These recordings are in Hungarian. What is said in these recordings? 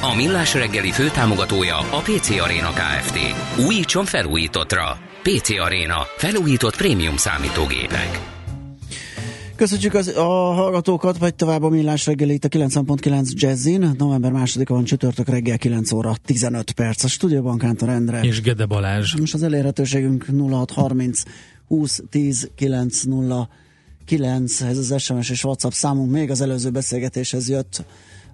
A Millás reggeli főtámogatója a PC Arena Kft. Újítson felújítottra. PC Arena. Felújított prémium számítógépek. Köszönjük az, a hallgatókat, vagy tovább a Millás reggelit a 9.9 Jazzin. November 2 van csütörtök reggel 9 óra 15 perc. A stúdióban Kántor Endre. És Gede Balázs. Most az elérhetőségünk 0630 20 10 9 9, ez az SMS és WhatsApp számunk. Még az előző beszélgetéshez jött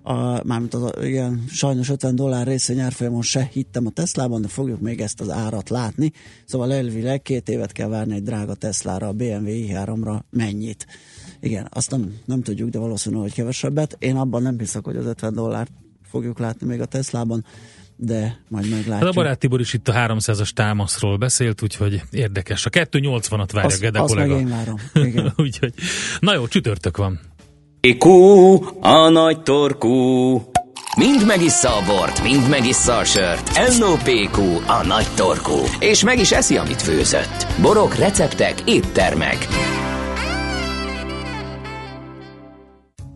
a, mármint az, igen, sajnos 50 dollár részény árfolyamon se hittem a Teslában, de fogjuk még ezt az árat látni. Szóval elvileg két évet kell várni egy drága Teslára, a BMW i3-ra mennyit. Igen, azt nem, nem tudjuk, de valószínű, hogy kevesebbet. Én abban nem hiszek, hogy az 50 dollárt fogjuk látni még a Teslában, de majd meglátjuk. Hát a barát Tibor is itt a 300-as támaszról beszélt, úgyhogy érdekes. A 280-at várja azt, Gede azt kollega. meg én várom. Igen. úgyhogy, na jó, csütörtök van. Kú, a nagy torkú. Mind megissza a bort, mind megissza a sört. NOPQ, a nagy torkú. És meg is eszi, amit főzött. Borok, receptek, éttermek.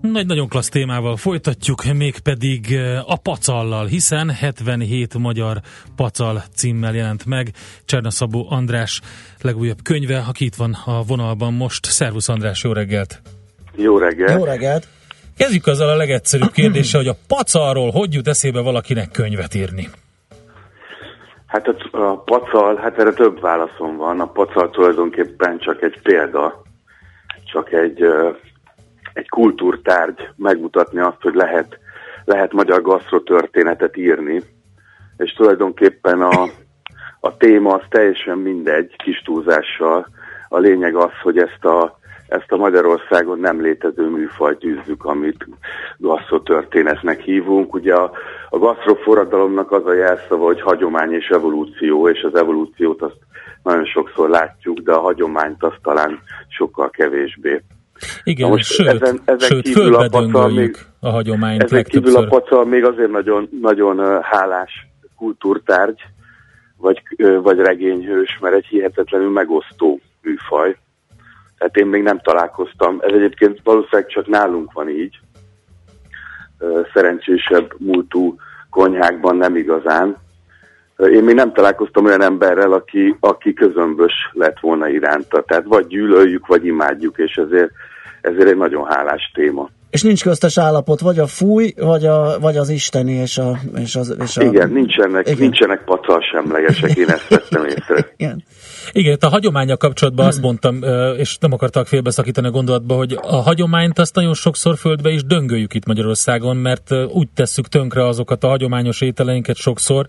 Nagy nagyon klassz témával folytatjuk, mégpedig a pacallal, hiszen 77 magyar pacal címmel jelent meg Csernaszabó András legújabb könyve, aki itt van a vonalban most. Szervusz András, jó reggelt! Jó reggelt! Jó reggelt! Kezdjük azzal a legegyszerűbb kérdéssel, hogy a pacalról hogy jut eszébe valakinek könyvet írni? Hát a, a pacal, hát erre több válaszom van. A pacal tulajdonképpen csak egy példa, csak egy, egy kultúrtárgy megmutatni azt, hogy lehet, lehet magyar gasztrotörténetet írni, és tulajdonképpen a, a téma az teljesen mindegy, kis túlzással. A lényeg az, hogy ezt a ezt a Magyarországon nem létező műfajt űzzük, amit gasztrotörténetnek hívunk. Ugye a, a gasztroforradalomnak az a jelszava, hogy hagyomány és evolúció, és az evolúciót azt nagyon sokszor látjuk, de a hagyományt azt talán sokkal kevésbé. Igen, most sőt, ezen, ezen sőt kívül a pacal még, a hagyományt Ezen kívül a pacal még azért nagyon, nagyon hálás kultúrtárgy, vagy, vagy regényhős, mert egy hihetetlenül megosztó műfaj tehát én még nem találkoztam. Ez egyébként valószínűleg csak nálunk van így. Szerencsésebb múltú konyhákban nem igazán. Én még nem találkoztam olyan emberrel, aki, aki közömbös lett volna iránta. Tehát vagy gyűlöljük, vagy imádjuk, és ezért, ezért egy nagyon hálás téma. És nincs köztes állapot, vagy a fúj, vagy, a, vagy az isteni, és a... És az, és a... Igen, nincsenek, Igen. nincsenek pacal semlegesek, én ezt vettem észre. Igen. Igen, a hagyománya kapcsolatban azt mondtam, és nem akartak félbeszakítani a gondolatba, hogy a hagyományt azt nagyon sokszor földbe is döngöljük itt Magyarországon, mert úgy tesszük tönkre azokat a hagyományos ételeinket sokszor,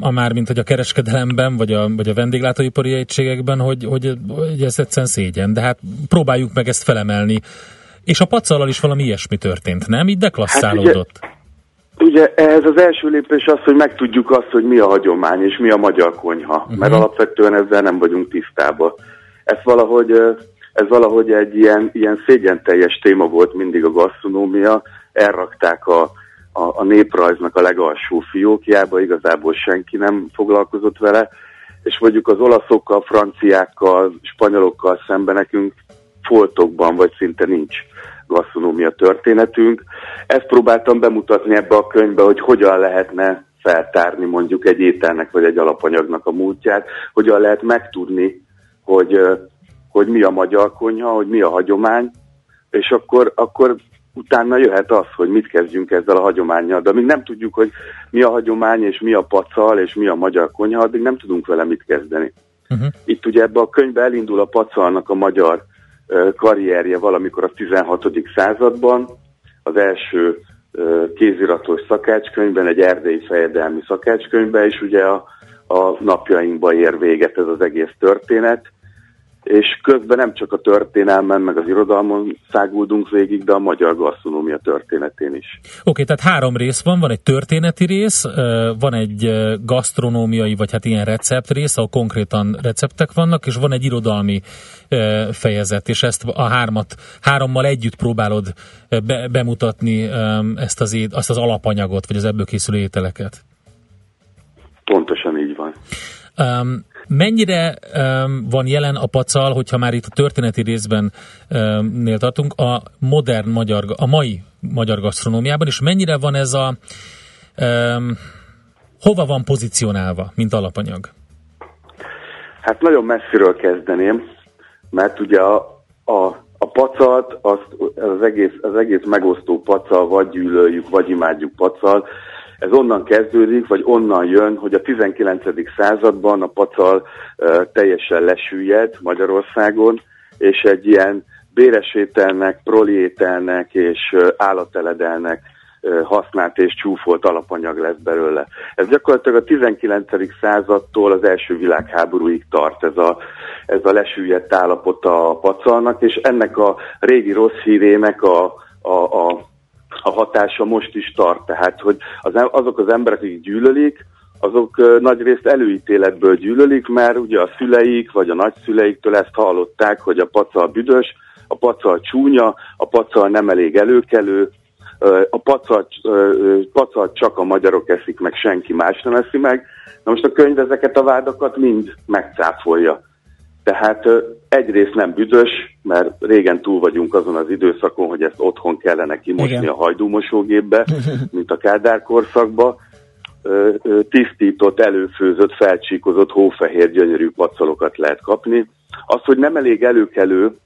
a már, mint hogy a kereskedelemben, vagy a, vagy a vendéglátóipari egységekben, hogy, hogy, hogy ez egyszerűen szégyen. De hát próbáljuk meg ezt felemelni. És a pacallal is valami ilyesmi történt, nem? Így deklasszálódott. Hát ugye, ugye ez az első lépés az, hogy megtudjuk azt, hogy mi a hagyomány és mi a magyar konyha, uh-huh. mert alapvetően ezzel nem vagyunk tisztában. Ez valahogy, ez valahogy egy ilyen, ilyen szégyen teljes téma volt mindig a gasztronómia, elrakták a, a, a néprajznak a legalsó fiókjába, igazából senki nem foglalkozott vele, és mondjuk az olaszokkal, franciákkal, spanyolokkal szemben nekünk foltokban, vagy szinte nincs gasztronómia történetünk. Ezt próbáltam bemutatni ebbe a könyvbe, hogy hogyan lehetne feltárni mondjuk egy ételnek vagy egy alapanyagnak a múltját, hogyan lehet megtudni, hogy, hogy mi a magyar konyha, hogy mi a hagyomány, és akkor, akkor utána jöhet az, hogy mit kezdjünk ezzel a hagyományjal. De amíg nem tudjuk, hogy mi a hagyomány, és mi a pacal, és mi a magyar konyha, addig nem tudunk vele mit kezdeni. Uh-huh. Itt ugye ebbe a könyvbe elindul a pacalnak a magyar karrierje valamikor a 16. században, az első kéziratos szakácskönyvben, egy erdélyi fejedelmi szakácskönyvben, és ugye a, a napjainkba ér véget ez az egész történet. És közben nem csak a történelmen, meg az irodalmon száguldunk végig, de a magyar gasztronómia történetén is. Oké, okay, tehát három rész van, van egy történeti rész, van egy gasztronómiai, vagy hát ilyen recept rész, ahol konkrétan receptek vannak, és van egy irodalmi fejezet, és ezt a hármat, hárommal együtt próbálod be, bemutatni ezt az, azt az alapanyagot, vagy az ebből készülő ételeket. Pontosan így van. Um, mennyire um, van jelen a pacal, hogyha már itt a történeti részben um, tartunk, a modern magyar, a mai magyar gasztronómiában, és mennyire van ez a um, hova van pozícionálva, mint alapanyag? Hát nagyon messziről kezdeném, mert ugye a, a, a pacalt, azt, az, egész, az egész megosztó pacal, vagy gyűlöljük, vagy imádjuk pacal, ez onnan kezdődik, vagy onnan jön, hogy a 19. században a pacal teljesen lesüllyed Magyarországon, és egy ilyen béresételnek, proliételnek és állateledelnek használt és csúfolt alapanyag lesz belőle. Ez gyakorlatilag a 19. századtól az első világháborúig tart ez a, ez a lesüllyedt állapot a pacalnak, és ennek a régi rossz hírének a, a, a a hatása most is tart. Tehát, hogy az, azok az emberek, akik gyűlölik, azok nagy részt előítéletből gyűlölik, mert ugye a szüleik vagy a nagyszüleiktől ezt hallották, hogy a pacal büdös, a pacal csúnya, a pacal nem elég előkelő, a pacal, pacal csak a magyarok eszik meg, senki más nem eszi meg. Na most a könyv ezeket a vádakat mind megcáfolja. Tehát egyrészt nem büdös, mert régen túl vagyunk azon az időszakon, hogy ezt otthon kellene kimosni Igen. a hajdúmosógépbe, mint a Kádár korszakba. Tisztított, előfőzött, felcsíkozott, hófehér, gyönyörű pacalokat lehet kapni. Az, hogy nem elég előkelő,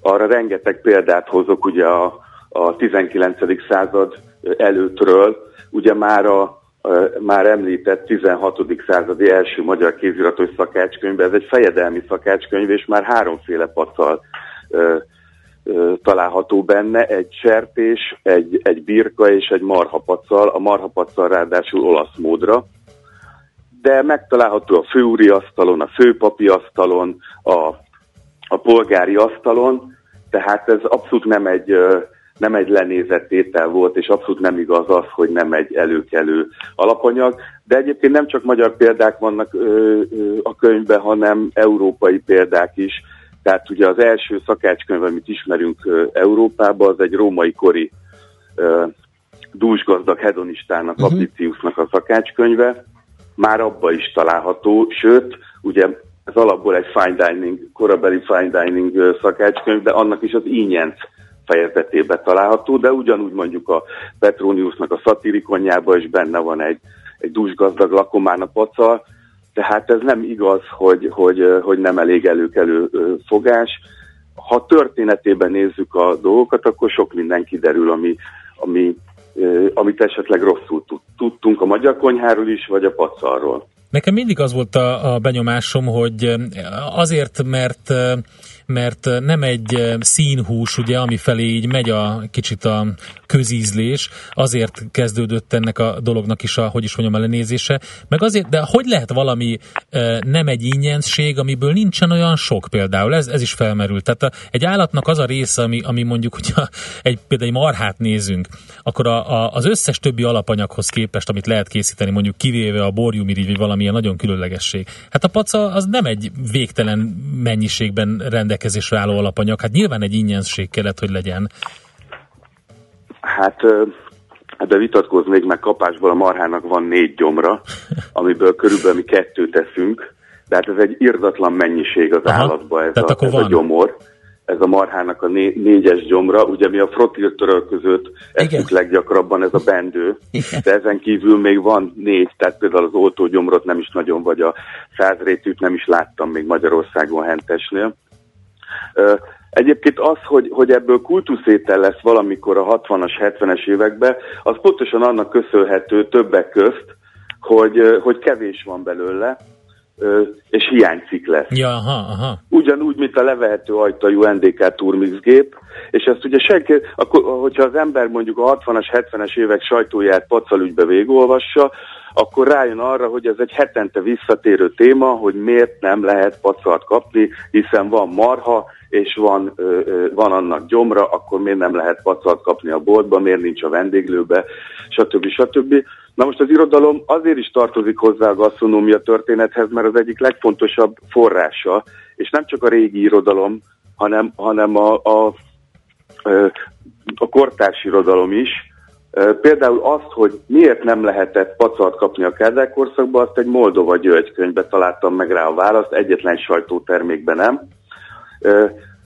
arra rengeteg példát hozok ugye a, a 19. század előttről. Ugye már a már említett 16. századi első magyar kéziratos szakácskönyv, ez egy fejedelmi szakácskönyv, és már háromféle pacal található benne, egy sertés, egy, egy birka és egy marhapacal, a marhapacal ráadásul olasz módra, de megtalálható a főúri asztalon, a főpapi asztalon, a, a polgári asztalon, tehát ez abszolút nem egy nem egy lenézett étel volt, és abszolút nem igaz az, hogy nem egy előkelő alapanyag. De egyébként nem csak magyar példák vannak ö, ö, a könyvben, hanem európai példák is. Tehát ugye az első szakácskönyv, amit ismerünk ö, Európában, az egy római kori ö, dúsgazdag hedonistának, uh-huh. Apiciusnak a szakácskönyve. Már abba is található, sőt, ugye ez alapból egy fine dining, korabeli fine dining szakácskönyv, de annak is az ínyenc fejezetében található, de ugyanúgy mondjuk a Petroniusnak a szatirikonjában is benne van egy, egy dúsgazdag lakomán a pacal, tehát ez nem igaz, hogy, hogy, hogy nem elég előkelő fogás. Ha történetében nézzük a dolgokat, akkor sok minden kiderül, ami, ami, amit esetleg rosszul tudtunk a magyar konyháról is, vagy a pacalról. Nekem mindig az volt a, a benyomásom, hogy azért, mert mert nem egy színhús, ugye, ami felé így megy a kicsit a közízlés, azért kezdődött ennek a dolognak is a, hogy is mondjam, a lenézése, meg azért, de hogy lehet valami nem egy ingyenszég, amiből nincsen olyan sok például, ez, ez is felmerült. Tehát a, egy állatnak az a része, ami, ami mondjuk, hogyha egy, például egy marhát nézünk, akkor a, a, az összes többi alapanyaghoz képest, amit lehet készíteni, mondjuk kivéve a borjumirigy, vagy valamilyen nagyon különlegesség. Hát a paca az nem egy végtelen mennyiségben rendelkezik rendelkezésre álló alapanyag. Hát nyilván egy ingyenszég kellett, hogy legyen. Hát de vitatkoznék, meg kapásból a marhának van négy gyomra, amiből körülbelül mi kettőt teszünk, de hát ez egy irdatlan mennyiség az Aha, állatba ez, a, ez a gyomor ez a marhának a né- négyes gyomra, ugye mi a frottiltöröl között eszünk leggyakrabban ez a bendő, Igen. de ezen kívül még van négy, tehát például az oltógyomrot nem is nagyon, vagy a százrétűt nem is láttam még Magyarországon hentesnél. Egyébként az, hogy, hogy ebből kultuszétel lesz valamikor a 60-as, 70-es években, az pontosan annak köszönhető többek közt, hogy, hogy kevés van belőle, és hiányzik lesz. Ja, aha, aha. Ugyanúgy, mint a levehető ajtajú NDK Turmix gép, és ezt ugye senki, akkor, hogyha az ember mondjuk a 60-as, 70-es évek sajtóját pacalügybe végigolvassa, akkor rájön arra, hogy ez egy hetente visszatérő téma, hogy miért nem lehet pacalt kapni, hiszen van marha, és van, van annak gyomra, akkor miért nem lehet pacalt kapni a boltba, miért nincs a vendéglőbe, stb. stb. Na most az irodalom azért is tartozik hozzá a gasztronómia történethez, mert az egyik legfontosabb forrása, és nem csak a régi irodalom, hanem, hanem a, a, a kortárs irodalom is. Például azt, hogy miért nem lehetett pacalt kapni a Kádár korszakban, azt egy Moldova gyölgykönyvbe találtam meg rá a választ, egyetlen sajtótermékben nem.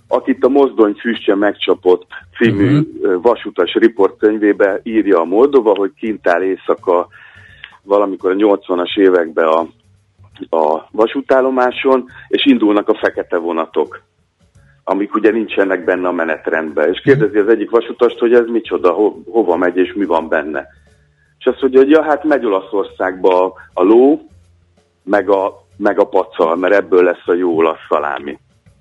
Akit a Mozdony füstje megcsapott című uh-huh. vasutas riportkönyvébe írja a Moldova, hogy kint áll éjszaka valamikor a 80-as években a, a vasútállomáson, és indulnak a fekete vonatok amik ugye nincsenek benne a menetrendben. És kérdezi az egyik vasutast, hogy ez micsoda, ho, hova megy és mi van benne. És azt mondja, hogy ja, hát megy Olaszországba a ló, meg a, meg a pacal, mert ebből lesz a jó olasz szalámi.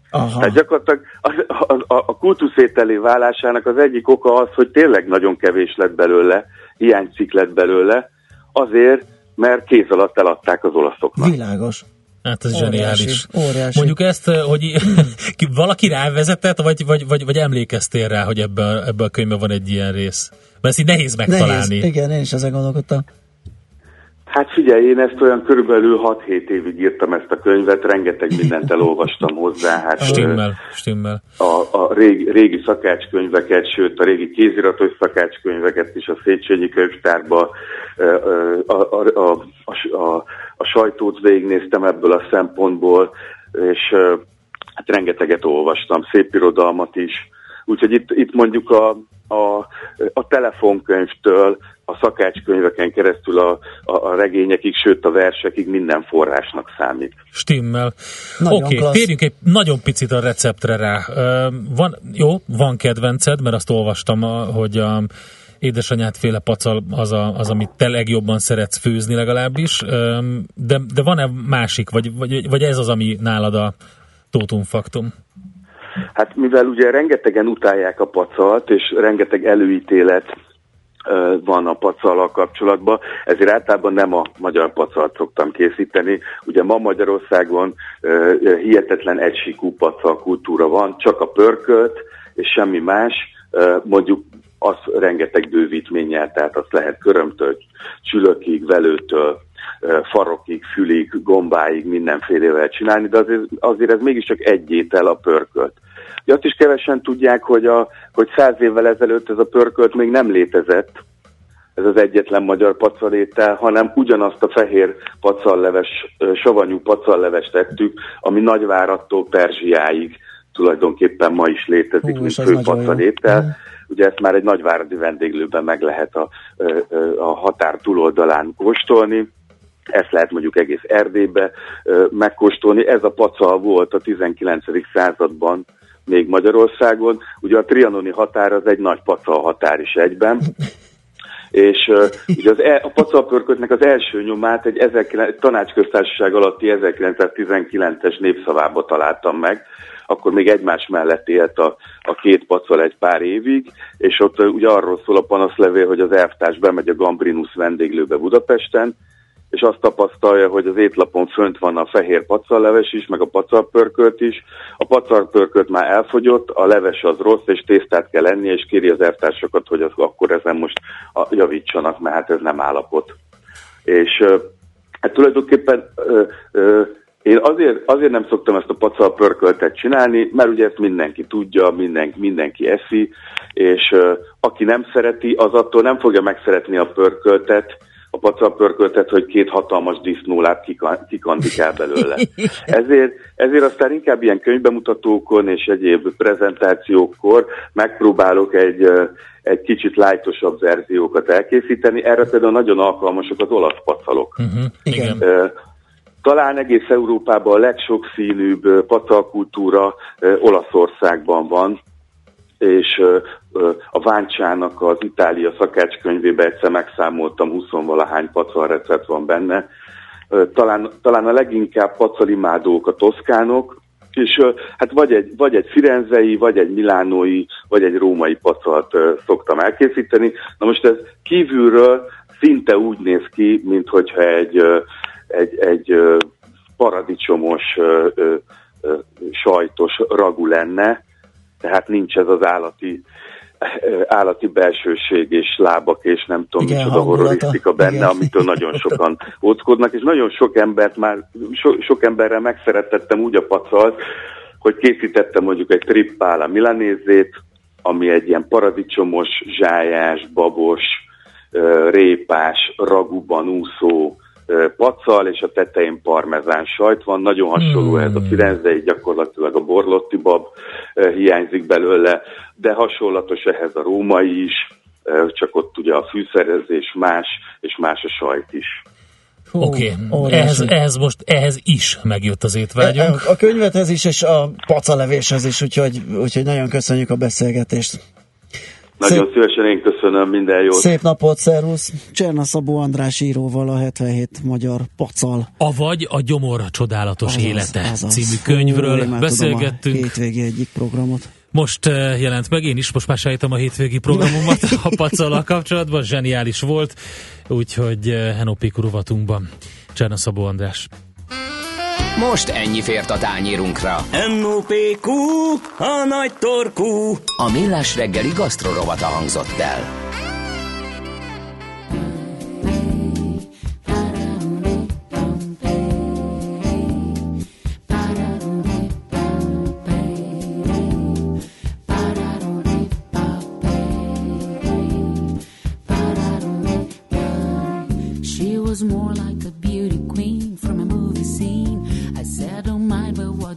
Aha. Tehát gyakorlatilag a, a, a, a kultuszételé válásának az egyik oka az, hogy tényleg nagyon kevés lett belőle, hiánycik lett belőle, azért, mert kéz alatt eladták az olaszoknak. Világos. Hát ez óriási, zseniális. Óriási. Mondjuk ezt, eh, hogy valaki rávezetett, vagy, vagy, vagy, vagy emlékeztél rá, hogy ebben, ebben a könyvben van egy ilyen rész? Mert ezt így nehéz megtalálni. Nehéz, igen, én is ezen gondolkodtam. Hát figyelj, én ezt olyan körülbelül 6-7 évig írtam ezt a könyvet, rengeteg mindent elolvastam hozzá. Hát, stimmel, stimmel. A, a régi, régi szakácskönyveket, sőt a régi kéziratos szakácskönyveket is a Széchenyi könyvtárba, a, a, a, a, a, a sajtót végignéztem ebből a szempontból, és hát rengeteget olvastam, szép irodalmat is. Úgyhogy itt, itt mondjuk a, a, a telefonkönyvtől a szakácskönyveken keresztül a, a, a regényekig, sőt a versekig minden forrásnak számít. Stimmel. Oké, okay, térjünk egy nagyon picit a receptre rá. Van, jó, van kedvenced, mert azt olvastam, hogy a édesanyád féle pacal az, a, az, amit te legjobban szeretsz főzni legalábbis, de, de van-e másik, vagy, vagy, vagy ez az, ami nálad a tótumfaktum? Hát mivel ugye rengetegen utálják a pacalt, és rengeteg előítélet van a pacallal kapcsolatban, ezért általában nem a magyar pacalt szoktam készíteni. Ugye ma Magyarországon hihetetlen egysíkú pacal kultúra van, csak a pörkölt és semmi más, mondjuk az rengeteg bővítménnyel, tehát azt lehet körömtől, csülökig, velőtől, farokig, fülig, gombáig, mindenfélevel csinálni, de azért, azért ez mégiscsak egy étel a pörkölt. De azt is kevesen tudják, hogy, a, hogy száz évvel ezelőtt ez a pörkölt még nem létezett, ez az egyetlen magyar pacalétel, hanem ugyanazt a fehér pacalleves, savanyú pacalleves tettük, ami Nagyvárattól Perzsiáig tulajdonképpen ma is létezik, Hú, mint főpacalétel. Ugye ezt már egy nagyváradi vendéglőben meg lehet a, a határ túloldalán kóstolni ezt lehet mondjuk egész Erdélybe megkóstolni. Ez a pacal volt a 19. században még Magyarországon. Ugye a trianoni határ az egy nagy pacal határ is egyben. És uh, ugye az e, a pacalpörkötnek az első nyomát egy 19, tanácsköztársaság alatti 1919-es népszavába találtam meg, akkor még egymás mellett élt a, a két pacal egy pár évig, és ott ugye arról szól a panaszlevél, hogy az elvtárs bemegy a Gambrinus vendéglőbe Budapesten, és azt tapasztalja, hogy az étlapon fönt van a fehér pacalleves is, meg a pacalpörkölt is. A pacalpörkölt már elfogyott, a leves az rossz, és tésztát kell enni, és kéri az eltársakat, hogy az, akkor ezen most javítsanak, mert hát ez nem állapot. És hát tulajdonképpen ö, ö, én azért, azért nem szoktam ezt a pacalpörköltet csinálni, mert ugye ezt mindenki tudja, mindenki, mindenki eszi, és ö, aki nem szereti, az attól nem fogja megszeretni a pörköltet, a pacalpörköltet, hogy két hatalmas disznóláb kikandikál belőle. Ezért, ezért aztán inkább ilyen könyvbemutatókon és egyéb prezentációkkor megpróbálok egy, egy kicsit lájtosabb verziókat elkészíteni. Erre például nagyon alkalmasok az olasz pacalok. Uh-huh. Igen. Talán egész Európában a legsokszínűbb pacalkultúra Olaszországban van, és a Váncsának az Itália szakácskönyvében egyszer megszámoltam, 20-valahány pacal recept van benne. Talán, talán a leginkább pacalimádók a toszkánok, és hát vagy egy, vagy egy firenzei, vagy egy milánói, vagy egy római pacalt szoktam elkészíteni. Na most ez kívülről szinte úgy néz ki, mintha egy, egy, egy paradicsomos sajtos ragu lenne, tehát nincs ez az állati állati belsőség és lábak és nem tudom Igen, micsoda horrorisztika benne, Igen. amitől nagyon sokan óckodnak, és nagyon sok embert már, so, sok emberrel megszerettettem úgy a pacalt, hogy készítettem mondjuk egy trippála milanézét, ami egy ilyen paradicsomos, zsájás, babos, répás, raguban úszó pacal, és a tetején parmezán sajt van. Nagyon hasonló ez a hmm. firenzei, gyakorlatilag a borlotti bab hiányzik belőle, de hasonlatos ehhez a római is, csak ott ugye a fűszerezés más, és más a sajt is. Oké, okay. ehhez, ehhez most ehhez is megjött az étvágyunk. A könyvethez is, és a pacalevéshez is, úgyhogy, úgyhogy nagyon köszönjük a beszélgetést. Nagyon Szép... szívesen én köszönöm, minden jót. Szép napot, szervusz! Cserna Szabó András íróval a 77 magyar pacal. Avagy a Gyomor csodálatos azaz, élete azaz. című könyvről Hú, beszélgettünk. a hétvégi egyik programot. Most uh, jelent meg, én is most már sejtem a hétvégi programomat a pacal kapcsolatban, zseniális volt, úgyhogy uh, Henopi rovatunkban. Cserna Szabó András. Most ennyi fért a tányérunkra. M.O.P.Q. A nagy torkú. A millás reggeli gasztrorovata hangzott el.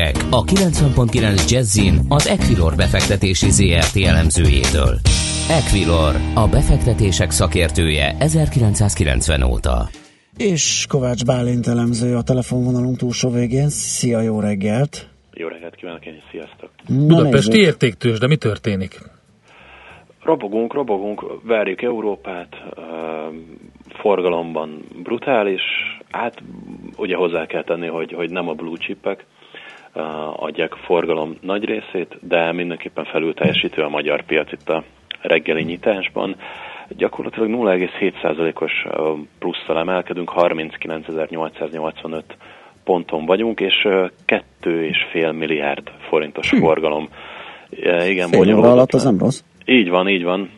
hírek a 90.9 Jazzin az Equilor befektetési ZRT elemzőjétől. Equilor, a befektetések szakértője 1990 óta. És Kovács Bálint elemző a telefonvonalunk túlsó végén. Szia, jó reggelt! Jó reggelt kívánok én sziasztok! Budapesti értéktős, de mi történik? Robogunk, robogunk, verjük Európát, forgalomban brutális, hát ugye hozzá kell tenni, hogy, hogy nem a blue chipek adják a forgalom nagy részét, de mindenképpen felül teljesítő a magyar piac itt a reggeli nyitásban. Gyakorlatilag 0,7%-os plusszal emelkedünk, 39.885 ponton vagyunk, és 2,5 milliárd forintos hm. forgalom. Igen, Fél óra alatt az nem rossz. Így van, így van.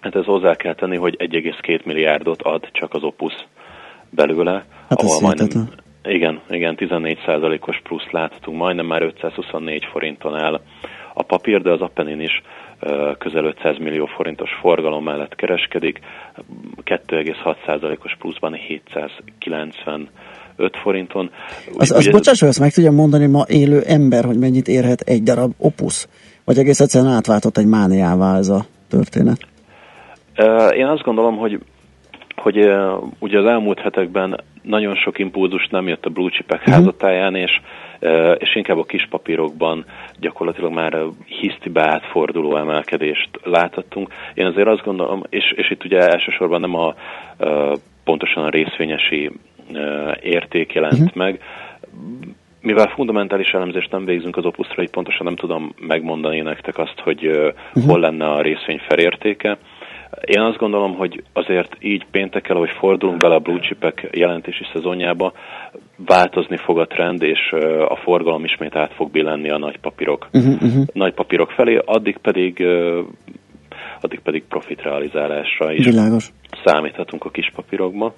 Hát ez hozzá kell tenni, hogy 1,2 milliárdot ad csak az Opus belőle, hát ahol majdnem, igen, igen, 14%-os plusz láthatunk, majdnem már 524 forinton áll a papír, de az Appenin is közel 500 millió forintos forgalom mellett kereskedik, 2,6%-os pluszban 795 forinton. Az, az bocsáss, hogy azt meg tudjam mondani ma élő ember, hogy mennyit érhet egy darab opus? Vagy egész egyszerűen átváltott egy mániává ez a történet? Én azt gondolom, hogy hogy ugye az elmúlt hetekben nagyon sok impulzus nem jött a blue chipek uh-huh. házatáján, és, és inkább a kis papírokban gyakorlatilag már hisztibe átforduló emelkedést láthattunk. Én azért azt gondolom, és, és itt ugye elsősorban nem a pontosan a részvényesi érték jelent uh-huh. meg, mivel fundamentális elemzést nem végzünk az opuszra, így pontosan nem tudom megmondani nektek azt, hogy uh, uh-huh. hol lenne a részvény felértéke. Én azt gondolom, hogy azért így péntekkel, hogy fordulunk bele a blue chipek jelentési szezonjába, változni fog a trend, és a forgalom ismét át fog billenni a nagy papírok, uh-huh, uh-huh. nagy papírok felé, addig pedig addig pedig profitrealizálásra is Világos. számíthatunk a kis papírokba.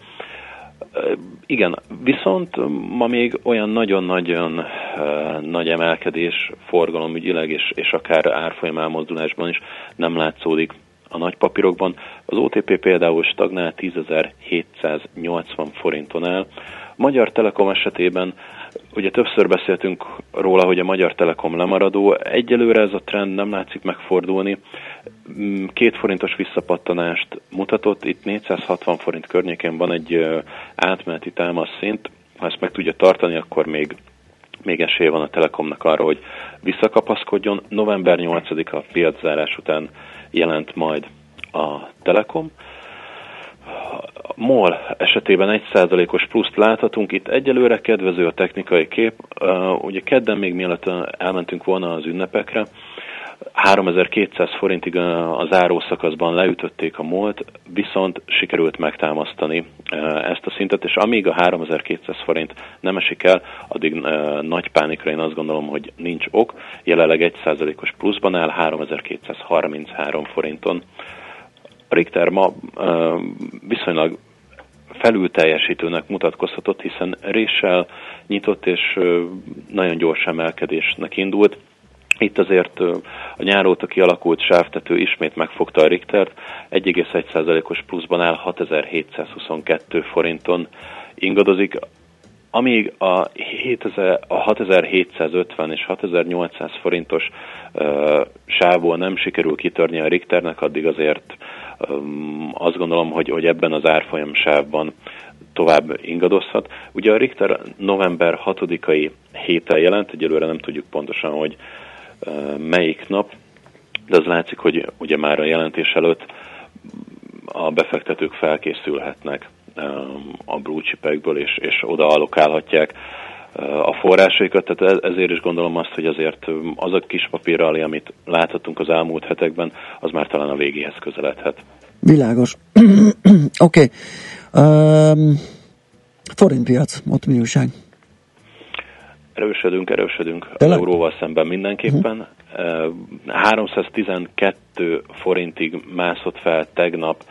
Igen, viszont ma még olyan nagyon-nagyon nagy emelkedés forgalomügyileg és, és akár árfolyam elmozdulásban is nem látszódik a nagy papírokban. Az OTP például stagnál 10.780 forinton áll. Magyar Telekom esetében ugye többször beszéltünk róla, hogy a Magyar Telekom lemaradó. Egyelőre ez a trend nem látszik megfordulni. Mm, két forintos visszapattanást mutatott, itt 460 forint környékén van egy átmeneti támasz szint. Ha ezt meg tudja tartani, akkor még még esélye van a Telekomnak arra, hogy visszakapaszkodjon. November 8-a piaczárás után jelent majd a Telekom. MOL esetében 1%-os pluszt láthatunk, itt egyelőre kedvező a technikai kép. Ugye kedden még mielőtt elmentünk volna az ünnepekre, 3200 forintig a záró szakaszban leütötték a MOL-t, viszont sikerült megtámasztani ezt a szintet, és amíg a 3200 forint nem esik el, addig nagy pánikra én azt gondolom, hogy nincs ok. Jelenleg 1%-os pluszban áll 3233 forinton. A Richter ma viszonylag felül teljesítőnek mutatkozhatott, hiszen réssel nyitott és nagyon gyors emelkedésnek indult. Itt azért a nyár óta kialakult sávtető ismét megfogta a Richtert, 1,1%-os pluszban áll 6722 forinton ingadozik, amíg a, 7000, a 6750 és 6800 forintos uh, sávból nem sikerül kitörni a Richternek, addig azért um, azt gondolom, hogy, hogy ebben az árfolyam sávban tovább ingadozhat. Ugye a Richter november 6-ai héten jelent, egyelőre nem tudjuk pontosan, hogy melyik nap, de az látszik, hogy ugye már a jelentés előtt a befektetők felkészülhetnek a blue chipekből, és, és oda alokálhatják a forrásaikat, tehát ezért is gondolom azt, hogy azért az a kis papírrali, amit láthatunk az elmúlt hetekben, az már talán a végéhez közeledhet. Világos. Oké. okay. Um, forintpiac, ott mi újság? Erősödünk, erősödünk az euróval szemben mindenképpen. Uh-huh. Mhm. 312 forintig mászott fel tegnap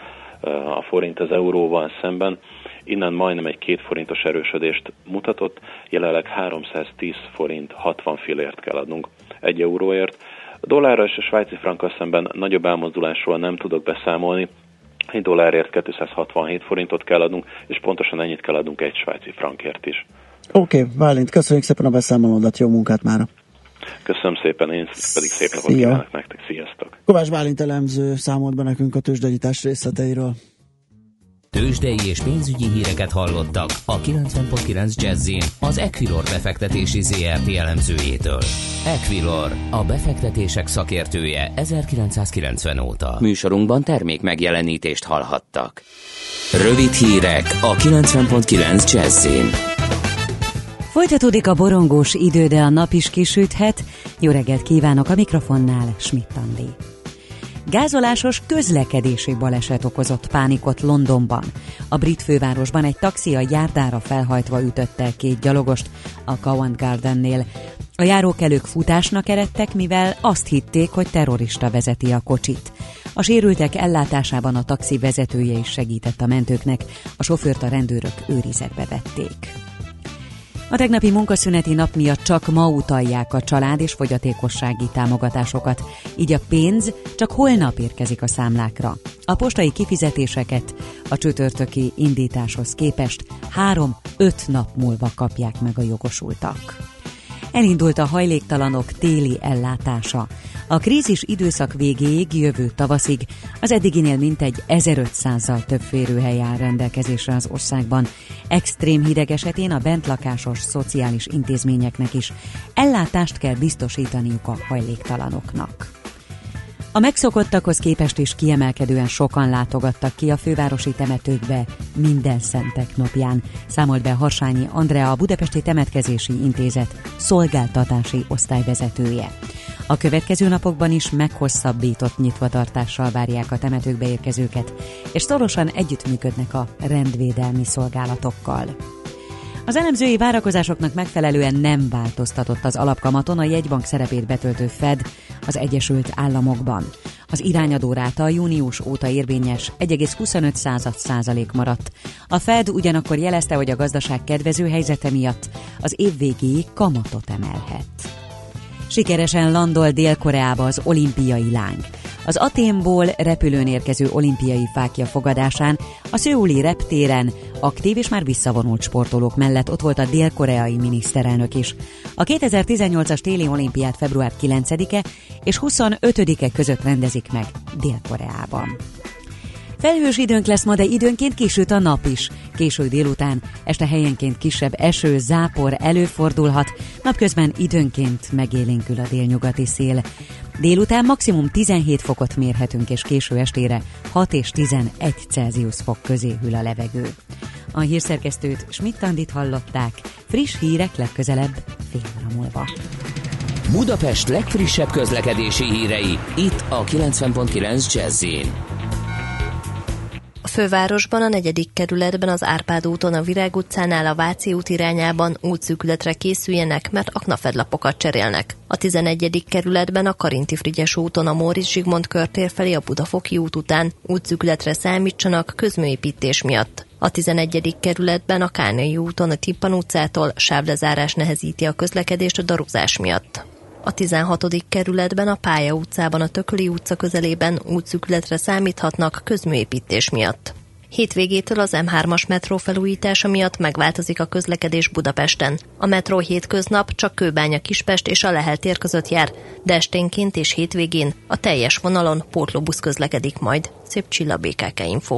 a forint az euróval szemben. Innen majdnem egy két forintos erősödést mutatott, jelenleg 310 forint 60 fillért kell adnunk egy euróért. A dollárra és a svájci frankkal szemben nagyobb elmozdulásról nem tudok beszámolni, egy dollárért 267 forintot kell adnunk, és pontosan ennyit kell adnunk egy svájci frankért is. Oké, okay, Válint, köszönjük szépen a beszámolódat, jó munkát már. Köszönöm szépen, én pedig szép napot kívánok nektek, sziasztok! Kovács Bálint elemző számolt be nekünk a tőzsdegyítás részleteiről. Tőzsdei és pénzügyi híreket hallottak a 90.9 jazz az Equilor befektetési ZRT elemzőjétől. Equilor, a befektetések szakértője 1990 óta. Műsorunkban termék megjelenítést hallhattak. Rövid hírek a 90.9 jazz Folytatódik a borongós idő, de a nap is kisüthet. Jó reggelt kívánok a mikrofonnál, Schmidt-Andi. Gázolásos közlekedési baleset okozott pánikot Londonban. A brit fővárosban egy taxi a járdára felhajtva ütötte két gyalogost a Covent Gardennél. A járókelők futásnak eredtek, mivel azt hitték, hogy terrorista vezeti a kocsit. A sérültek ellátásában a taxi vezetője is segített a mentőknek, a sofőrt a rendőrök őrizetbe vették. A tegnapi munkaszüneti nap miatt csak ma utalják a család és fogyatékossági támogatásokat, így a pénz csak holnap érkezik a számlákra. A postai kifizetéseket a csütörtöki indításhoz képest három-öt nap múlva kapják meg a jogosultak. Elindult a hajléktalanok téli ellátása. A krízis időszak végéig, jövő tavaszig az eddiginél mintegy 1500-zal több férőhely áll rendelkezésre az országban. Extrém hideg esetén a bentlakásos szociális intézményeknek is ellátást kell biztosítaniuk a hajléktalanoknak. A megszokottakhoz képest is kiemelkedően sokan látogattak ki a fővárosi temetőkbe minden szentek napján, számolt be Harsányi Andrea, a Budapesti Temetkezési Intézet szolgáltatási osztályvezetője. A következő napokban is meghosszabbított nyitvatartással várják a temetőkbe érkezőket, és szorosan együttműködnek a rendvédelmi szolgálatokkal. Az elemzői várakozásoknak megfelelően nem változtatott az alapkamaton a jegybank szerepét betöltő Fed az Egyesült Államokban. Az irányadó ráta június óta érvényes 1,25 százalék maradt. A Fed ugyanakkor jelezte, hogy a gazdaság kedvező helyzete miatt az év végéig kamatot emelhet. Sikeresen landol Dél-Koreába az olimpiai láng. Az Aténból repülőn érkező olimpiai fákja fogadásán a szőuli reptéren aktív és már visszavonult sportolók mellett ott volt a dél-koreai miniszterelnök is. A 2018-as téli olimpiát február 9-e és 25-e között rendezik meg Dél-Koreában. Felhős időnk lesz ma, de időnként kisüt a nap is. Késő délután este helyenként kisebb eső, zápor előfordulhat, napközben időnként megélénkül a délnyugati szél. Délután maximum 17 fokot mérhetünk, és késő estére 6 és 11 Celsius fok közé hűl a levegő. A hírszerkesztőt Schmidt-Tandit hallották, friss hírek legközelebb fél óra múlva. Budapest legfrissebb közlekedési hírei, itt a 90.9 jazz fővárosban, a negyedik kerületben, az Árpád úton, a Virág utcánál, a Váci út irányában útszűkületre készüljenek, mert aknafedlapokat cserélnek. A 11. kerületben, a Karinti Frigyes úton, a Móricz Zsigmond körtér felé, a Budafoki út után útszűkületre számítsanak közműépítés miatt. A 11. kerületben a Kárnai úton a Tippan utcától sávlezárás nehezíti a közlekedést a darúzás miatt. A 16. kerületben a Pálya utcában a Tököli utca közelében útszükletre számíthatnak közműépítés miatt. Hétvégétől az M3-as metró felújítása miatt megváltozik a közlekedés Budapesten. A metró hétköznap csak Kőbánya Kispest és a Lehel tér között jár, de esténként és hétvégén a teljes vonalon pótlóbusz közlekedik majd. Szép Csilla Info.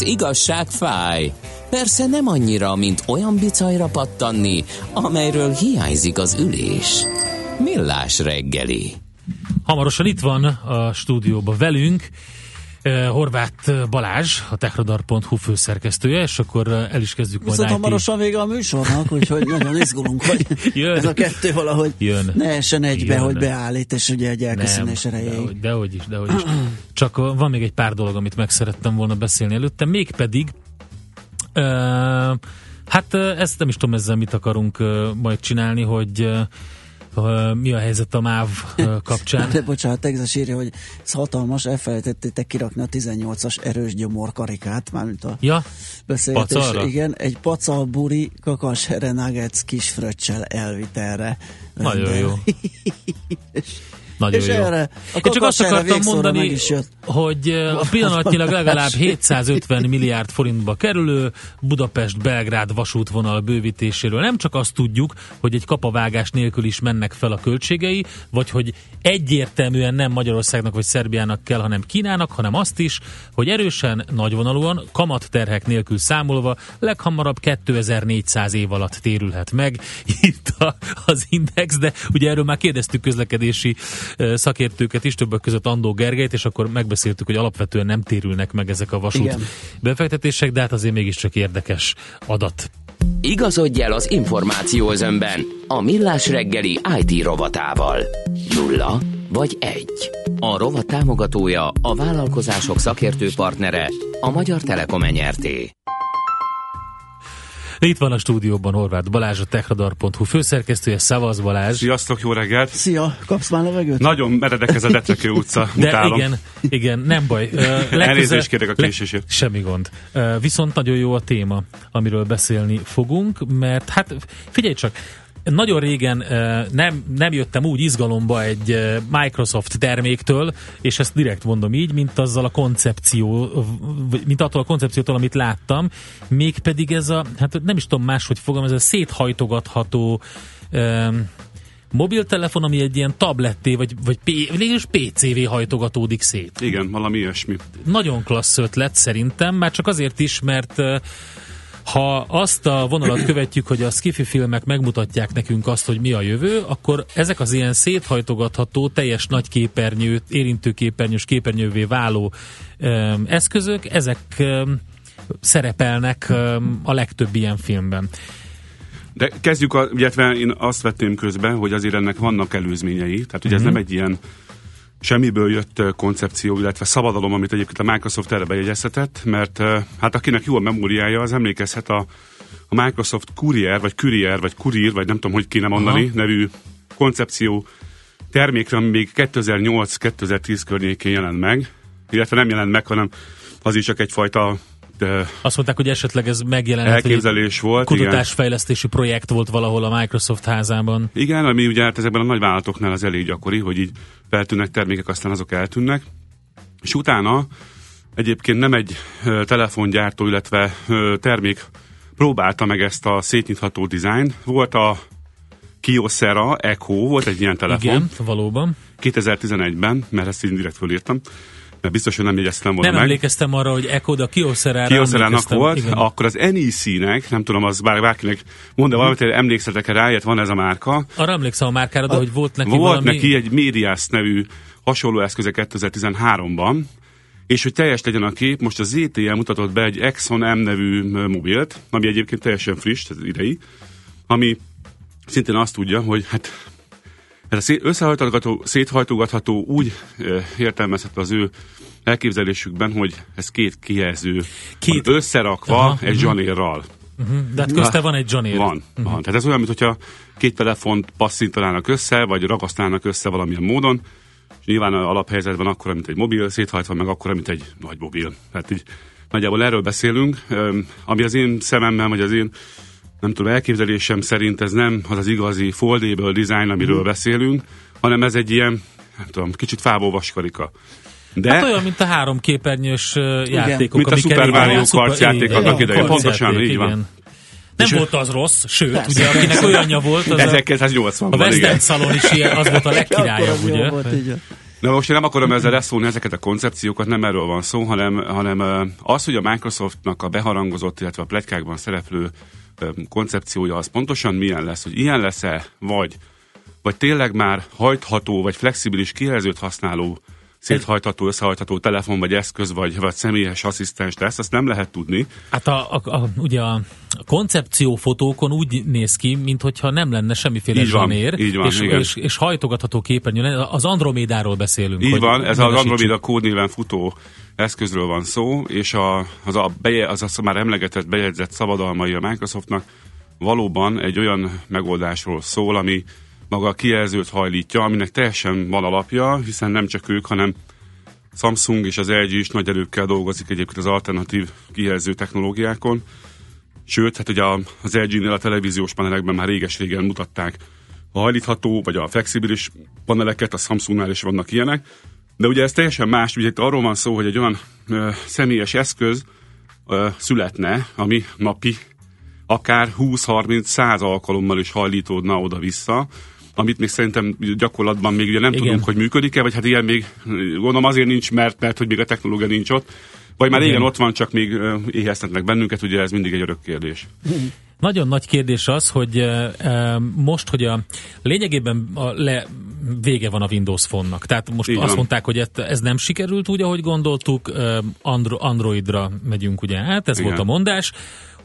Az igazság fáj. Persze nem annyira, mint olyan bicajra pattanni, amelyről hiányzik az ülés. Millás reggeli. Hamarosan itt van a stúdióban velünk Horváth Balázs, a techradar.hu főszerkesztője, és akkor el is kezdjük majd Viszont IT. hamarosan vége a műsornak, úgyhogy nagyon izgulunk, hogy Jön. ez a kettő valahogy Jön. ne essen egybe, Jön. hogy beállít, és ugye egy elköszönés erejéig. dehogy, dehogy is, dehogy is. Csak van még egy pár dolog, amit meg szerettem volna beszélni előtte, mégpedig uh, hát ezt nem is tudom ezzel mit akarunk uh, majd csinálni, hogy uh, mi a helyzet a MÁV kapcsán. De bocsánat, Texas írja, hogy ez hatalmas, elfelejtettétek kirakni a 18-as erős gyomor karikát, mármint a Ja, beszélgetés. Pacalra? Igen, egy pacal buri kakas nuggets kis fröccsel elvitelre. nagyon jó. Nagyon és jó. erre, a Én csak azt akartam mondani, hogy uh, pillanatnyilag legalább 750 milliárd forintba kerülő Budapest-Belgrád vasútvonal bővítéséről. Nem csak azt tudjuk, hogy egy kapavágás nélkül is mennek fel a költségei, vagy hogy egyértelműen nem Magyarországnak vagy Szerbiának kell, hanem Kínának, hanem azt is, hogy erősen, nagyvonalúan, kamatterhek nélkül számolva leghamarabb 2400 év alatt térülhet meg itt a, az index, de ugye erről már kérdeztük közlekedési szakértőket is, többek között Andó Gergelyt, és akkor megbeszéltük, hogy alapvetően nem térülnek meg ezek a vasút Igen. befektetések, de hát azért mégiscsak érdekes adat. Igazodj el az információ özönben a Millás reggeli IT rovatával. Nulla vagy egy. A rovat támogatója, a vállalkozások szakértő partnere, a Magyar Telekom enyerté. Itt van a stúdióban Horváth Balázs, a techradar.hu főszerkesztője, Szavasz Balázs. Sziasztok, jó reggelt! Szia, kapsz már levegőt? Nagyon meredek ez a Decekő utca, De utálom. igen, igen, nem baj. Legközel- Elnézést kérek a késésért. Le, semmi gond. Viszont nagyon jó a téma, amiről beszélni fogunk, mert hát figyelj csak, nagyon régen nem, nem jöttem úgy izgalomba egy Microsoft terméktől, és ezt direkt mondom így, mint azzal a koncepció, mint attól a koncepciótól, amit láttam, mégpedig ez a, hát nem is tudom máshogy fogom, ez a széthajtogatható mobiltelefon, ami egy ilyen tabletté, vagy, vagy P- végülis PC-vé hajtogatódik szét. Igen, valami ilyesmi. Nagyon klassz ötlet szerintem, már csak azért is, mert ha azt a vonalat követjük, hogy a skifi filmek megmutatják nekünk azt, hogy mi a jövő, akkor ezek az ilyen széthajtogatható, teljes nagy képernyő, érintőképernyős képernyővé váló öm, eszközök, ezek öm, szerepelnek öm, a legtöbb ilyen filmben. De kezdjük, a, illetve én azt vettem közben, hogy azért ennek vannak előzményei, tehát ugye ez nem egy ilyen semmiből jött koncepció, illetve szabadalom, amit egyébként a Microsoft erre bejegyeztetett, mert hát akinek jó a memóriája, az emlékezhet a, a Microsoft Courier, vagy Courier, vagy Courier, vagy nem tudom, hogy kéne mondani, Aha. nevű koncepció termékre, ami még 2008-2010 környékén jelent meg, illetve nem jelent meg, hanem az is csak egyfajta ö, Azt mondták, hogy esetleg ez egy elképzelés volt. igen. kutatásfejlesztési projekt volt valahol a Microsoft házában. Igen, ami ugye hát ezekben a nagyvállalatoknál az elég gyakori, hogy így feltűnnek termékek, aztán azok eltűnnek. És utána egyébként nem egy telefongyártó, illetve termék próbálta meg ezt a szétnyitható dizájn. Volt a Kyocera Echo, volt egy ilyen telefon. Igen, valóban. 2011-ben, mert ezt így direkt fölírtam, biztos, hogy nem jegyeztem volna Nem meg. emlékeztem arra, hogy Echo, de a Kioszerára Kioszerának volt, Igen. akkor az NEC-nek, nem tudom, az bár bárkinek mond, valamit emlékszetek rá, ilyet van ez a márka, Arra emlékszem a márkára, de hogy volt neki volt valami... neki egy Medias nevű hasonló eszköze 2013-ban, és hogy teljes legyen a kép, most a ZTE mutatott be egy Exxon M nevű mobilt, ami egyébként teljesen friss, ez idei, ami szintén azt tudja, hogy hát ez a összehajtogatható, széthajtogatható úgy értelmezhető az ő elképzelésükben, hogy ez két kijelző Két- van összerakva Aha, egy zsanérral. De hát közte van egy Air. Van, van. Tehát ez olyan, mintha két telefont passzintalának össze, vagy ragasztanának össze valamilyen módon, és nyilván a alaphelyzetben akkor, mint egy mobil, széthajtva meg akkor, mint egy nagy mobil. Tehát így nagyjából erről beszélünk, ami az én szememben, vagy az én nem tudom, elképzelésem szerint ez nem az az igazi foldable design, amiről Mhm. beszélünk, hanem ez egy ilyen, nem tudom, kicsit fából vaskarika. De Hát olyan, mint a három képernyős játékok. Mint a Super Mario a Kart játék annak idején. Pontosan, így van. igen. Nem És- volt az rossz, sőt, ugye akinek olyanja volt, az a, 1980-ban, a West. End szalon is ilyen, az volt a legkirályabb, ugye? volt. Na most én nem akarom ezzel leszólni ezeket a koncepciókat, nem erről van szó, hanem, hanem az, hogy a Microsoftnak a beharangozott, illetve a pletykákban szereplő koncepciója az pontosan milyen lesz, hogy ilyen lesz-e, vagy, vagy tényleg már hajtható, vagy flexibilis kijelzőt használó széthajtható, összehajtható telefon, vagy eszköz, vagy, vagy személyes asszisztens lesz, azt nem lehet tudni. Hát a, a, a, ugye a koncepciófotókon úgy néz ki, mintha nem lenne semmiféle így van, zsanér, így van, és, igen. és, és hajtogatható képernyő. Az Andromédáról beszélünk. Így van, ez az. Andromeda kódnéven futó eszközről van szó, és a, az, a beje, az, az már emlegetett, bejegyzett szabadalmai a Microsoftnak valóban egy olyan megoldásról szól, ami maga a kijelzőt hajlítja, aminek teljesen van alapja, hiszen nem csak ők, hanem Samsung és az LG is nagy erőkkel dolgozik egyébként az alternatív kijelző technológiákon. Sőt, hát ugye az LG-nél a televíziós panelekben már réges-régen mutatták a hajlítható, vagy a flexibilis paneleket, a Samsungnál is vannak ilyenek. De ugye ez teljesen más, ugye itt arról van szó, hogy egy olyan ö, személyes eszköz ö, születne, ami napi akár 20-30-100 alkalommal is hajlítódna oda-vissza, amit még szerintem gyakorlatban még ugye nem Igen. tudunk, hogy működik-e, vagy hát ilyen még gondolom azért nincs, mert, mert hogy még a technológia nincs ott, vagy már Igen. régen ott van, csak még éheztetnek bennünket, ugye ez mindig egy örök kérdés. Nagyon nagy kérdés az, hogy most, hogy a lényegében a le, vége van a Windows Phone-nak. Tehát most Így azt mondták, hogy ez, nem sikerült úgy, ahogy gondoltuk, Andro, Androidra megyünk ugye át, ez Igen. volt a mondás,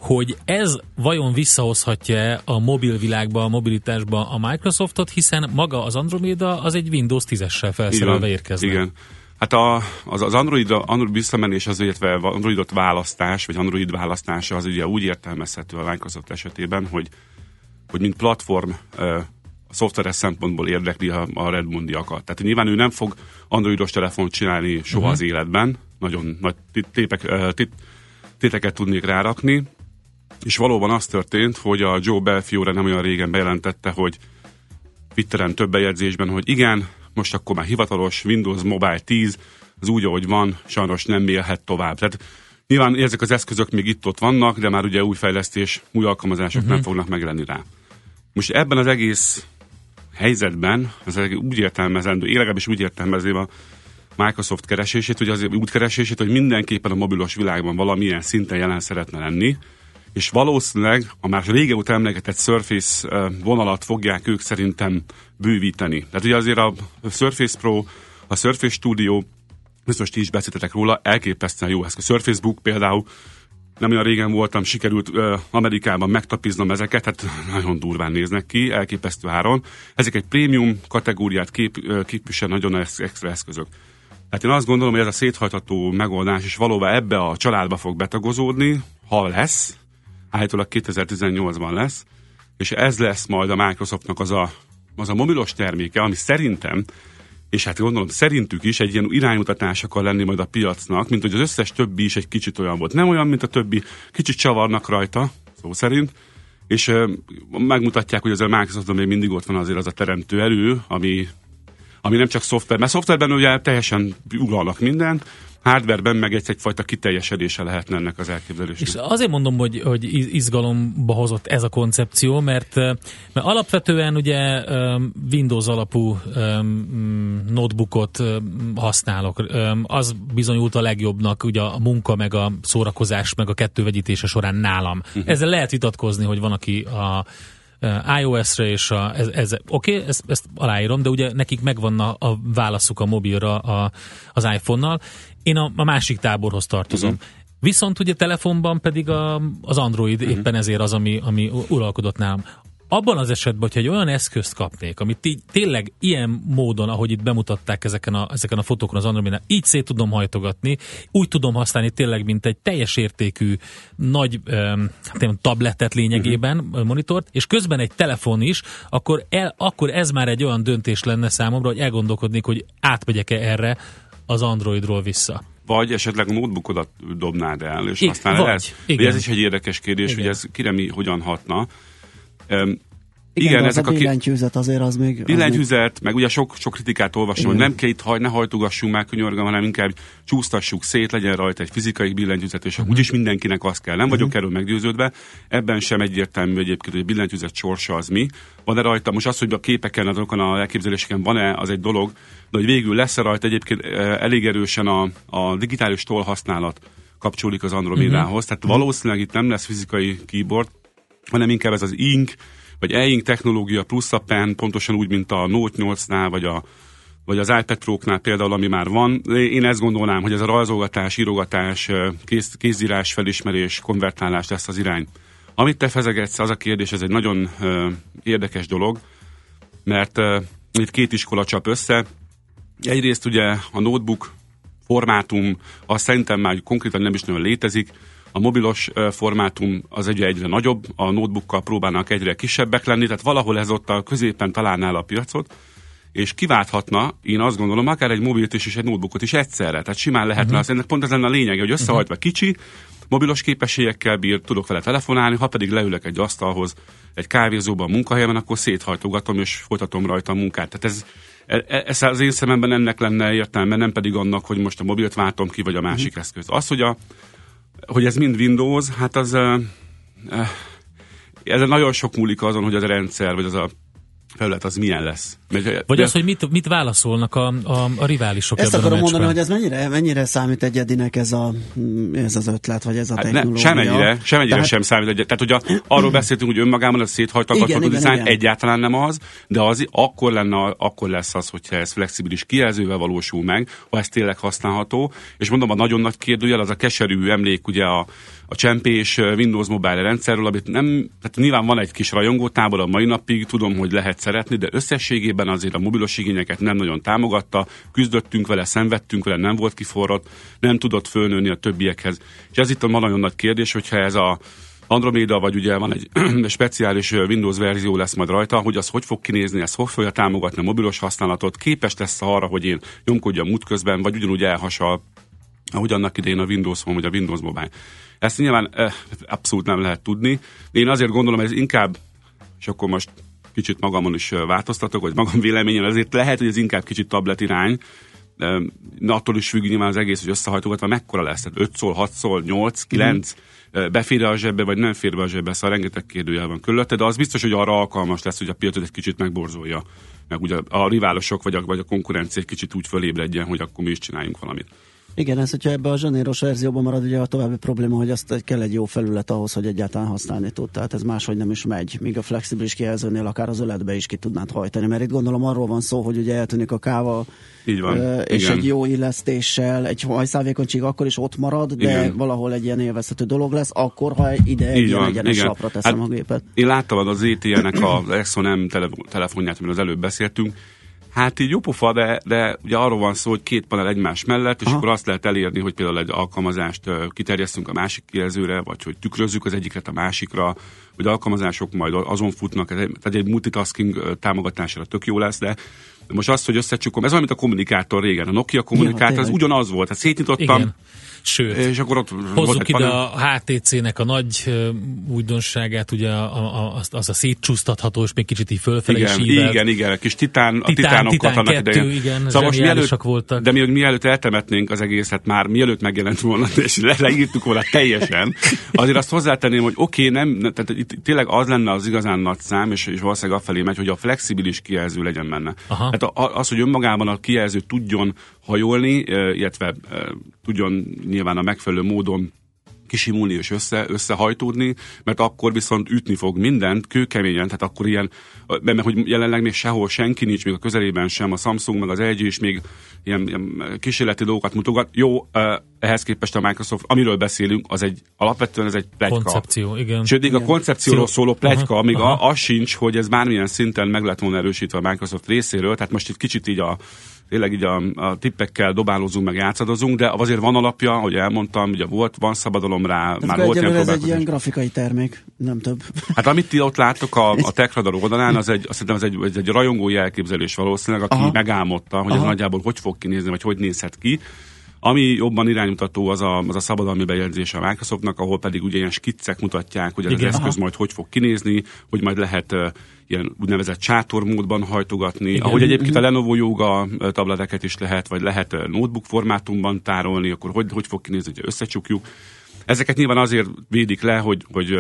hogy ez vajon visszahozhatja a mobil világba, a mobilitásba a Microsoftot, hiszen maga az Andromeda az egy Windows 10-essel Így felszerelve érkezne. Igen. Hát a, az, az Androidra, Android visszamenés, az illetve Androidot választás, vagy Android választása az ugye úgy értelmezhető a Microsoft esetében, hogy, hogy mint platform a szoftveres szempontból érdekli a, a Redmondiakat. Tehát nyilván ő nem fog androidos telefont csinálni soha uh-huh. az életben, nagyon nagy tépek, ö, tit- téteket tudnék rárakni, és valóban az történt, hogy a Joe Belfiore nem olyan régen bejelentette, hogy Twitteren több bejegyzésben, hogy igen, most akkor már hivatalos Windows Mobile 10, az úgy, ahogy van, sajnos nem élhet tovább. Tehát nyilván ezek az eszközök még itt-ott vannak, de már ugye új fejlesztés, új alkalmazások uh-huh. nem fognak megjelenni rá. Most ebben az egész helyzetben, az úgy értelmezendő, én legalábbis úgy értelmezném a Microsoft keresését, hogy azért úgy keresését, hogy mindenképpen a mobilos világban valamilyen szinten jelen szeretne lenni, és valószínűleg a már régóta emlegetett Surface vonalat fogják ők szerintem bővíteni. Tehát ugye azért a Surface Pro, a Surface Studio, biztos ti is beszéltetek róla, elképesztően jó eszköz. Surface Book például, nem olyan régen voltam, sikerült ö, Amerikában megtapiznom ezeket, hát nagyon durván néznek ki, elképesztő áron. Ezek egy prémium kategóriát kép, ö, képvisel nagyon ex- extra eszközök. Hát én azt gondolom, hogy ez a széthajtható megoldás is valóban ebbe a családba fog betagozódni, ha lesz, állítólag 2018-ban lesz, és ez lesz majd a Microsoftnak az a, az a mobilos terméke, ami szerintem, és hát gondolom szerintük is egy ilyen iránymutatás akar lenni majd a piacnak, mint hogy az összes többi is egy kicsit olyan volt. Nem olyan, mint a többi, kicsit csavarnak rajta, szó szerint, és ö, megmutatják, hogy az a Microsofton még mindig ott van azért az a teremtő erő, ami, ami nem csak szoftver, mert szoftverben ugye teljesen uralnak mindent, hardwareben meg egy, egyfajta kiteljesedése lehetne ennek az elképzelésnek. És azért mondom, hogy, hogy iz- izgalomba hozott ez a koncepció, mert, mert alapvetően ugye Windows alapú notebookot használok. Az bizonyult a legjobbnak ugye a munka, meg a szórakozás, meg a kettő vegyítése során nálam. Uh-huh. Ezzel lehet vitatkozni, hogy van, aki a iOS-re és a, ez, ez, oké, okay, ezt, ezt aláírom, de ugye nekik megvan a, a válaszuk a mobilra a, az iPhone-nal. Én a, a másik táborhoz tartozom. Uh-huh. Viszont ugye telefonban pedig a, az Android uh-huh. éppen ezért az, ami, ami uralkodott nálam. Abban az esetben, hogyha egy olyan eszközt kapnék, amit így, tényleg ilyen módon, ahogy itt bemutatták ezeken a, ezeken a fotókon az Androidnál, így szét tudom hajtogatni, úgy tudom használni tényleg, mint egy teljes értékű nagy um, nem, tabletet lényegében, uh-huh. monitort, és közben egy telefon is, akkor, el, akkor ez már egy olyan döntés lenne számomra, hogy elgondolkodnék, hogy átmegyek-e erre az Androidról vissza. Vagy esetleg a notebookodat dobnád el, és I- használod vagy, ezt. igen. Ugye ez is egy érdekes kérdés, Igen. hogy ez kire mi hogyan hatna. Öm, Igen, Igen, ezek a a ki- billentyűzet azért az még... billentyűzet, meg ugye sok, sok kritikát olvasom, hogy nem itt hagy, ne hajtogassunk már könyörgöm, hanem inkább csúsztassuk szét, legyen rajta egy fizikai billentyűzet, és úgyis mindenkinek az kell. Nem vagyok erről meggyőződve. Ebben sem egyértelmű egyébként, hogy a billentyűzet sorsa az mi. Van-e rajta, most az, hogy a képeken, azokon a elképzeléseken van-e, az egy dolog, de hogy végül lesz-e rajta egyébként elég erősen a, a digitális toll használat kapcsolódik az Andromédához. Tehát valószínűleg itt nem lesz fizikai keyboard, hanem inkább ez az ink, vagy e-ink technológia plusz a pen, pontosan úgy, mint a Note 8-nál, vagy a vagy az iPad Pro-knál például, ami már van. Én ezt gondolnám, hogy ez a rajzolgatás, írogatás, kéz, kézírás, felismerés, konvertálás lesz az irány. Amit te fezegetsz, az a kérdés, ez egy nagyon ö, érdekes dolog, mert ö, itt két iskola csap össze. Egyrészt ugye a notebook formátum, az szerintem már konkrétan nem is nagyon létezik. A mobilos formátum az egyre egyre nagyobb, a notebookkal próbálnak egyre kisebbek lenni, tehát valahol ez ott a középen találná a piacot, és kiválthatna, én azt gondolom, akár egy mobilt is és egy notebookot is egyszerre. Tehát simán lehetne, uh-huh. az ennek pont ez lenne a lényege, hogy összehajtva kicsi, mobilos képességekkel bír, tudok vele telefonálni, ha pedig leülök egy asztalhoz, egy kávézóban, munkahelyemen, akkor széthajtogatom és folytatom rajta a munkát. Tehát ez, e- ez az én szememben ennek lenne értelme, nem pedig annak, hogy most a mobilt váltom ki, vagy a másik uh-huh. eszköz. Az, hogy, a, hogy ez mind Windows, hát az uh, uh, ez nagyon sok múlik azon, hogy az a rendszer, vagy az a felület az milyen lesz. Mert, Vagy de- az, hogy mit, mit válaszolnak a, a, a riválisok Ezt ebben a akarom mondani, hogy ez mennyire, mennyire számít egyedinek ez, a, ez az ötlet, vagy ez a Hát ne, technológia. semennyire, semennyire Tehát- sem számít. egy- Tehát ugye arról beszéltünk, hogy önmagában a széthajtogatható igen, dizájn igen. egyáltalán nem az, de az akkor, lenne, akkor lesz az, hogyha ez flexibilis kijelzővel valósul meg, ha ez tényleg használható. És mondom, a nagyon nagy kérdőjel az a keserű emlék ugye a, a csempés Windows Mobile rendszerről, amit nem, tehát nyilván van egy kis rajongótábor a mai napig, tudom, hogy lehet szeretni, de összességében azért a mobilos igényeket nem nagyon támogatta, küzdöttünk vele, szenvedtünk vele, nem volt kiforrott, nem tudott fölnőni a többiekhez. És ez itt a ma nagyon nagy kérdés, hogyha ez a Andromeda, vagy ugye van egy speciális Windows verzió lesz majd rajta, hogy az hogy fog kinézni, ez hogy fogja támogatni a mobilos használatot, képes lesz arra, hogy én nyomkodjam út közben, vagy ugyanúgy elhasal, ahogy annak idején a Windows Phone, vagy a Windows Mobile. Ezt nyilván eh, abszolút nem lehet tudni. Én azért gondolom, ez inkább, és akkor most kicsit magamon is eh, változtatok, vagy magam véleményen, azért lehet, hogy ez inkább kicsit tablet irány, de attól is függ nyilván az egész, hogy összehajtogatva mekkora lesz. Tehát 5 szól, 6 szól, 8, 9, mm. befér a zsebbe, vagy nem fér be a zsebbe, szóval rengeteg kérdőjel van körülötte, de az biztos, hogy arra alkalmas lesz, hogy a piacot egy kicsit megborzolja. Meg ugye a riválosok, vagy a, vagy a konkurencia egy kicsit úgy fölébredjen, hogy akkor mi is csináljunk valamit. Igen, ez, hogyha ebbe a zsanéros verzióban marad, ugye a további probléma, hogy azt kell egy jó felület ahhoz, hogy egyáltalán használni tud. Tehát ez máshogy nem is megy. Míg a flexibilis kijelzőnél akár az öletbe is ki tudnád hajtani. Mert itt gondolom arról van szó, hogy ugye eltűnik a káva, Így van, és igen. egy jó illesztéssel, egy hajszálvékonység akkor is ott marad, de Igen. valahol egy ilyen élvezhető dolog lesz, akkor, ha ide egy ilyen egyenes igen. lapra teszem Hát a gépet. Én láttam az ETL-nek az Exxon M tele- telefonját, amiről az előbb beszéltünk. Hát így jó pofa, de, de ugye arról van szó, hogy két panel egymás mellett, és Aha. akkor azt lehet elérni, hogy például egy alkalmazást kiterjesztünk a másik kijelzőre, vagy hogy tükrözzük az egyiket a másikra, hogy alkalmazások majd azon futnak, tehát egy multitasking támogatására tök jó lesz, de most azt, hogy összecsukom, ez olyan, mint a kommunikátor régen. A Nokia kommunikátor, az tényleg. ugyanaz volt. Hát szétnyitottam, Igen. Sőt, és akkor ott Hozzuk ide panel. a HTC-nek a nagy újdonságát, ugye a, a, az, az a szétcsúsztatható, és még kicsit így fölfelé Igen, is ívelt. igen, igen, a kis titán, a Titán, titánokat Titán annak kettő, idején. igen, szóval most mielőtt, voltak. De mi, mielőtt eltemetnénk az egészet, már mielőtt megjelent volna, és le, leírtuk volna teljesen, azért azt hozzátenném, hogy oké, okay, nem, ne- tehát itt tényleg az lenne az igazán nagy szám, és, és valószínűleg afelé megy, hogy a flexibilis kijelző legyen benne. Aha. Tehát az, hogy önmagában a kijelző tudjon hajolni, illetve tudjon nyilván a megfelelő módon kisimulni és össze, összehajtódni, mert akkor viszont ütni fog mindent, kőkeményen, tehát akkor ilyen, mert hogy jelenleg még sehol senki nincs, még a közelében sem, a Samsung meg az LG is még ilyen, ilyen kísérleti dolgokat mutogat. Jó, eh, ehhez képest a Microsoft, amiről beszélünk, az egy, alapvetően ez egy plegyka. Koncepció, igen. Sőt, még a koncepcióról szóló plegyka, Aha, még aha. az sincs, hogy ez bármilyen szinten meg lett volna erősítve a Microsoft részéről, tehát most itt kicsit így a tényleg így a, a tippekkel dobálózunk, meg játszadozunk, de azért van alapja, hogy elmondtam, ugye volt, van szabadalom rá, Tehát már volt ilyen ez egy ilyen grafikai termék, nem több. Hát amit ti ott láttok a, a TechRadar oldalán, az egy, azt hiszem, az egy, az egy rajongói elképzelés valószínűleg, aki Aha. megálmodta, hogy ez Aha. nagyjából hogy fog kinézni, vagy hogy nézhet ki. Ami jobban iránymutató az a, az a szabadalmi bejegyzés a Microsoftnak, ahol pedig ugye ilyen skiccek mutatják, hogy ez Igen, az eszköz aha. majd hogy fog kinézni, hogy majd lehet uh, ilyen úgynevezett sátormódban hajtogatni, Igen. ahogy egyébként a Lenovo Yoga tableteket is lehet, vagy lehet notebook formátumban tárolni, akkor hogy, hogy fog kinézni, hogy összecsukjuk. Ezeket nyilván azért védik le, hogy, hogy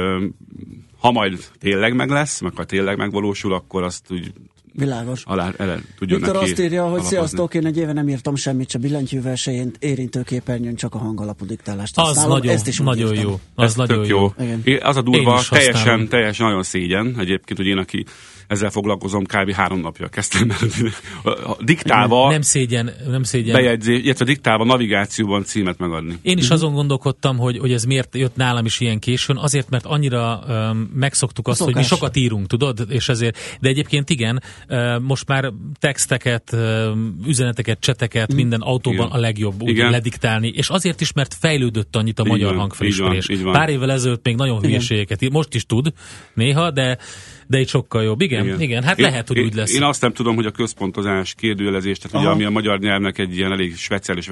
ha majd tényleg meg lesz, meg ha tényleg megvalósul, akkor azt úgy Világos. alá ele tudjon Viktor neki azt írja, hogy alapozni. sziasztok, én egy éve nem írtam semmit, se billentyűvel, se én érintő képernyőn, csak a hangalapú diktálást Az használom. nagyon, Ezt is nagyon írtam. jó. Az Ez nagyon tök jó. jó. Igen. Az a durva, teljesen, teljesen nagyon szégyen egyébként, hogy én, aki ezzel foglalkozom, kb. három napja kezdtem, mert diktálva Nem szégyen, nem szégyen. bejegyzés, illetve diktálva navigációban címet megadni. Én is azon gondolkodtam, hogy, hogy ez miért jött nálam is ilyen későn, azért, mert annyira um, megszoktuk azt, hogy mi sokat írunk, tudod, és ezért, de egyébként igen, uh, most már texteket, üzeneteket, cseteket minden autóban Igen. a legjobb úgy Igen. lediktálni, és azért is, mert fejlődött annyit a Így magyar hangfelismerés. Pár évvel ezelőtt még nagyon hülyeségeket ír, most is tud néha, de de itt sokkal jobb. Igen, igen, igen hát én, lehet, hogy én, úgy lesz. Én azt nem tudom, hogy a központozás kérdőjelezés, tehát ugye, ami a magyar nyelvnek egy ilyen elég speciális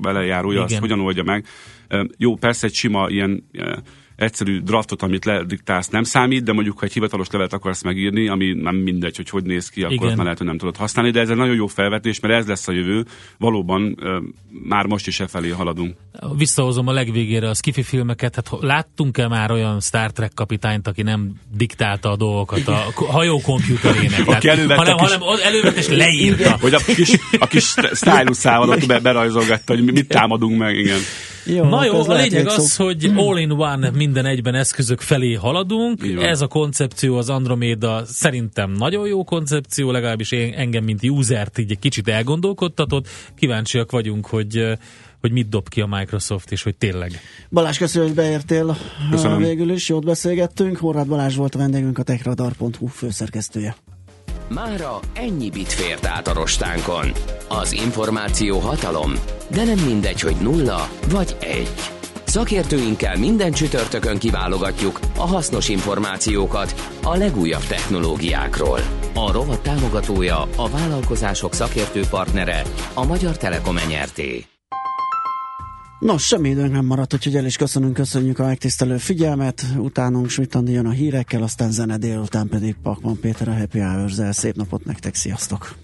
velejárója, azt hogyan oldja meg. Jó, persze egy sima ilyen egyszerű draftot, amit lediktálsz nem számít, de mondjuk, ha egy hivatalos levelet akarsz megírni, ami nem mindegy, hogy hogy néz ki, akkor Igen. azt már lehet, hogy nem tudod használni, de ez egy nagyon jó felvetés, mert ez lesz a jövő. Valóban már most is e felé haladunk. Visszahozom a legvégére a skifi filmeket, hát láttunk-e már olyan Star Trek kapitányt, aki nem diktálta a dolgokat a hajó komputerének, Aki elővette hanem, a kis- hanem elővett és leírta. Hogy a kis, a kis styluszával ott be, berajzolgatta, hogy mi- mit támadunk meg, igen. Jó, Na jó, ez a lényeg az, hogy all-in-one minden egyben eszközök felé haladunk. Ez a koncepció, az Andromeda szerintem nagyon jó koncepció, legalábbis én, engem, mint usert így egy kicsit elgondolkodtatott. Kíváncsiak vagyunk, hogy hogy mit dob ki a Microsoft, és hogy tényleg. Balázs, köszönöm, hogy beértél Köszönöm. végül is, jót beszélgettünk. Horváth Balázs volt a vendégünk, a techradar.hu főszerkesztője. Mára ennyi bit fért át a rostánkon. Az információ hatalom, de nem mindegy, hogy nulla vagy egy. Szakértőinkkel minden csütörtökön kiválogatjuk a hasznos információkat a legújabb technológiákról. A rovat támogatója, a vállalkozások szakértő partnere, a Magyar Telekom Enyerté. Nos, semmi időnk nem maradt, úgyhogy el is köszönünk, köszönjük a megtisztelő figyelmet. Utánunk Smitandi jön a hírekkel, aztán zene délután pedig Pakman Péter a Happy hours Szép napot nektek, sziasztok!